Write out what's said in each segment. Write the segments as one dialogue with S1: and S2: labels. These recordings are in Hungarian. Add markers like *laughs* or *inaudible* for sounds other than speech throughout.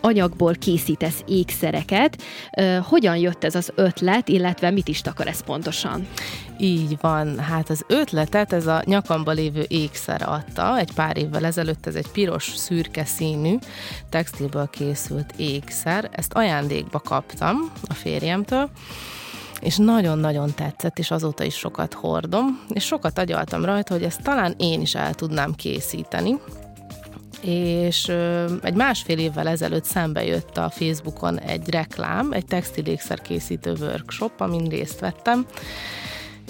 S1: anyagból készítesz ékszereket. Hogyan jött ez az ötlet, illetve mit is takar ez pontosan?
S2: Így van, hát az ötletet ez a nyakamba lévő ékszer adta, egy pár évvel ezelőtt ez egy piros, szürke színű textilből készült ékszer, ezt ajándékba kaptam a férjemtől, és nagyon-nagyon tetszett, és azóta is sokat hordom, és sokat agyaltam rajta, hogy ezt talán én is el tudnám készíteni, és egy másfél évvel ezelőtt szembe jött a Facebookon egy reklám, egy textilékszer készítő workshop, amin részt vettem,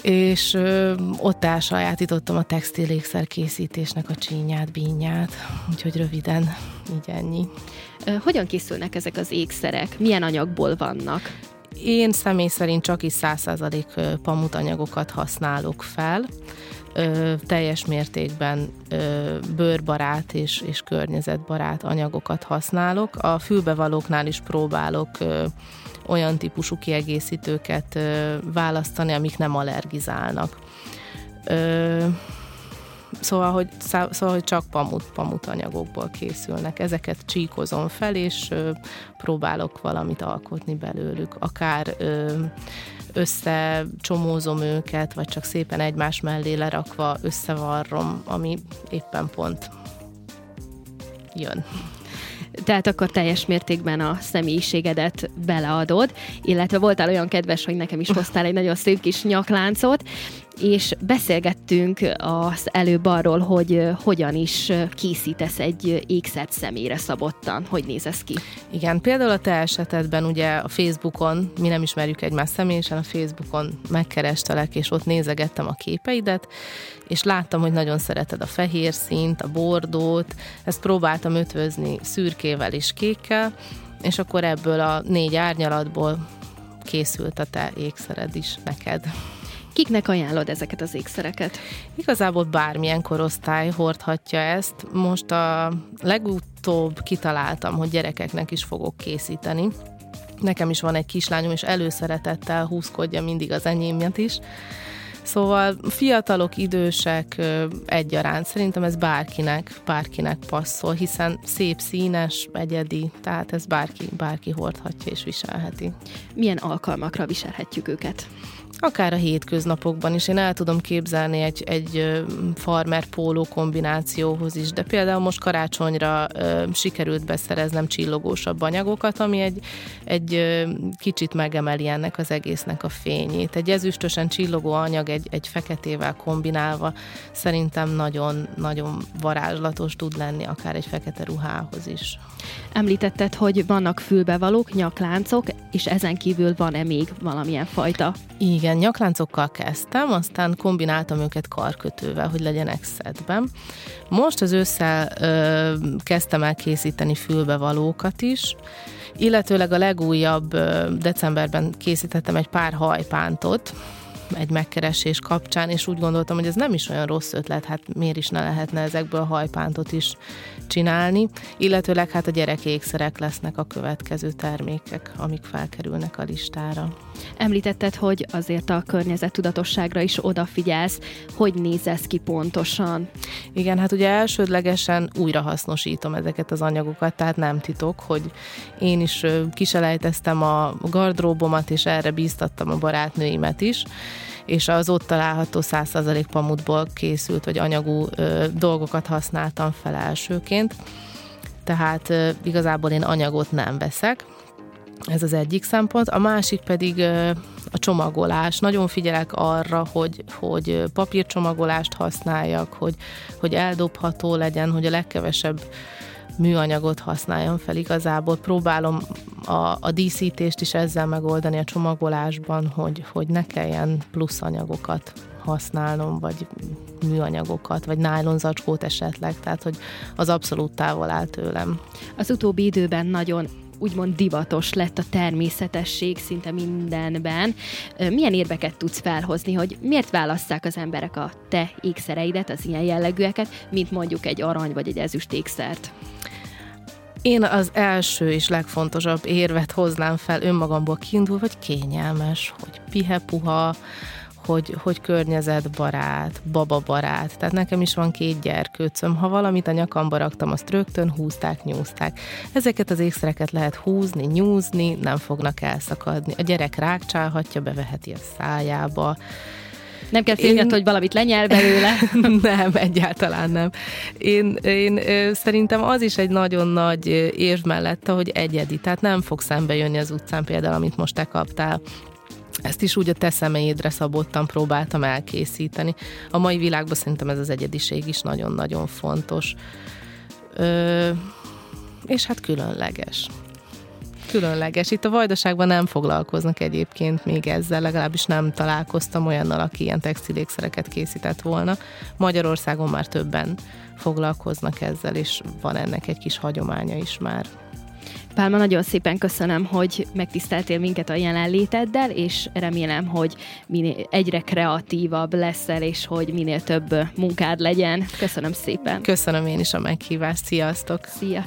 S2: és ö, ott elsajátítottam a textilékszer készítésnek a csínyát, bínyát, úgyhogy röviden így ennyi.
S1: Hogyan készülnek ezek az ékszerek? Milyen anyagból vannak?
S2: Én személy szerint csak is 100% pamutanyagokat használok fel, teljes mértékben bőrbarát és, és környezetbarát anyagokat használok. A fülbevalóknál is próbálok olyan típusú kiegészítőket választani, amik nem allergizálnak. Szóval, hogy, szóval, hogy csak pamut, pamut anyagokból készülnek. Ezeket csíkozom fel, és ö, próbálok valamit alkotni belőlük. Akár ö, összecsomózom őket, vagy csak szépen egymás mellé lerakva összevarrom, ami éppen pont jön.
S1: Tehát akkor teljes mértékben a személyiségedet beleadod, illetve voltál olyan kedves, hogy nekem is hoztál egy nagyon szép kis nyakláncot, és beszélgettünk az előbb arról, hogy hogyan is készítesz egy ékszert személyre szabottan. Hogy néz ez ki?
S2: Igen, például a te esetedben ugye a Facebookon, mi nem ismerjük egymást személyesen, a Facebookon megkerestelek, és ott nézegettem a képeidet, és láttam, hogy nagyon szereted a fehér színt, a bordót, ezt próbáltam ötvözni szürkével és kékkel, és akkor ebből a négy árnyalatból készült a te ékszered is neked.
S1: Kiknek ajánlod ezeket az ékszereket?
S2: Igazából bármilyen korosztály hordhatja ezt. Most a legutóbb kitaláltam, hogy gyerekeknek is fogok készíteni. Nekem is van egy kislányom, és előszeretettel húzkodja mindig az enyémjet is. Szóval fiatalok, idősek egyaránt, szerintem ez bárkinek, bárkinek passzol, hiszen szép, színes, egyedi, tehát ez bárki, bárki hordhatja és viselheti.
S1: Milyen alkalmakra viselhetjük őket?
S2: Akár a hétköznapokban is. Én el tudom képzelni egy, egy farmer póló kombinációhoz is, de például most karácsonyra ö, sikerült beszereznem csillogósabb anyagokat, ami egy, egy ö, kicsit megemeli ennek az egésznek a fényét. Egy ezüstösen csillogó anyag egy, egy feketével kombinálva szerintem nagyon, nagyon varázslatos tud lenni, akár egy fekete ruhához is.
S1: Említetted, hogy vannak fülbevalók, nyakláncok, és ezen kívül van-e még valamilyen fajta?
S2: Igen, nyakláncokkal kezdtem, aztán kombináltam őket karkötővel, hogy legyenek szedben. Most az ősszel ö, kezdtem el készíteni fülbevalókat is, illetőleg a legújabb decemberben készítettem egy pár hajpántot, egy megkeresés kapcsán, és úgy gondoltam, hogy ez nem is olyan rossz ötlet, hát miért is ne lehetne ezekből hajpántot is csinálni, illetőleg hát a gyerekékszerek lesznek a következő termékek, amik felkerülnek a listára.
S1: Említetted, hogy azért a környezettudatosságra is odafigyelsz, hogy néz ez ki pontosan?
S2: Igen, hát ugye elsődlegesen újra hasznosítom ezeket az anyagokat, tehát nem titok, hogy én is kiselejteztem a gardróbomat, és erre bíztattam a barátnőimet is, és az ott található 100% pamutból készült, vagy anyagú dolgokat használtam fel elsőként. Tehát igazából én anyagot nem veszek, ez az egyik szempont. A másik pedig a csomagolás. Nagyon figyelek arra, hogy, hogy papírcsomagolást használjak, hogy, hogy eldobható legyen, hogy a legkevesebb műanyagot használjon fel igazából. Próbálom a, a díszítést is ezzel megoldani a csomagolásban, hogy, hogy ne kelljen plusz anyagokat használnom, vagy műanyagokat, vagy nájlonzacskót esetleg, tehát hogy az abszolút távol áll tőlem.
S1: Az utóbbi időben nagyon úgymond divatos lett a természetesség szinte mindenben. Milyen érveket tudsz felhozni, hogy miért válasszák az emberek a te ékszereidet, az ilyen jellegűeket, mint mondjuk egy arany vagy egy ezüst ékszert?
S2: Én az első és legfontosabb érvet hoznám fel önmagamból kiindul, hogy kényelmes, hogy pihe-puha, hogy, hogy környezetbarát, bababarát. Tehát nekem is van két gyerkőcöm. Ha valamit a nyakamba raktam, azt rögtön húzták, nyúzták. Ezeket az ékszereket lehet húzni, nyúzni, nem fognak elszakadni. A gyerek rákcsálhatja, beveheti a szájába.
S1: Nem kell félni, én... hogy valamit lenyel belőle. *laughs*
S2: nem, egyáltalán nem. Én, én szerintem az is egy nagyon nagy érv mellette, hogy egyedi. Tehát nem fog szembe jönni az utcán például, amit most te kaptál ezt is úgy a te személyedre szabottan próbáltam elkészíteni. A mai világban szerintem ez az egyediség is nagyon-nagyon fontos. Ö, és hát különleges. Különleges. Itt a vajdaságban nem foglalkoznak egyébként még ezzel, legalábbis nem találkoztam olyannal, aki ilyen textilékszereket készített volna. Magyarországon már többen foglalkoznak ezzel, és van ennek egy kis hagyománya is már.
S1: Pálma, nagyon szépen köszönöm, hogy megtiszteltél minket a jelenléteddel, és remélem, hogy minél, egyre kreatívabb leszel, és hogy minél több munkád legyen. Köszönöm szépen.
S2: Köszönöm én is a meghívást. Sziasztok!
S1: Szia!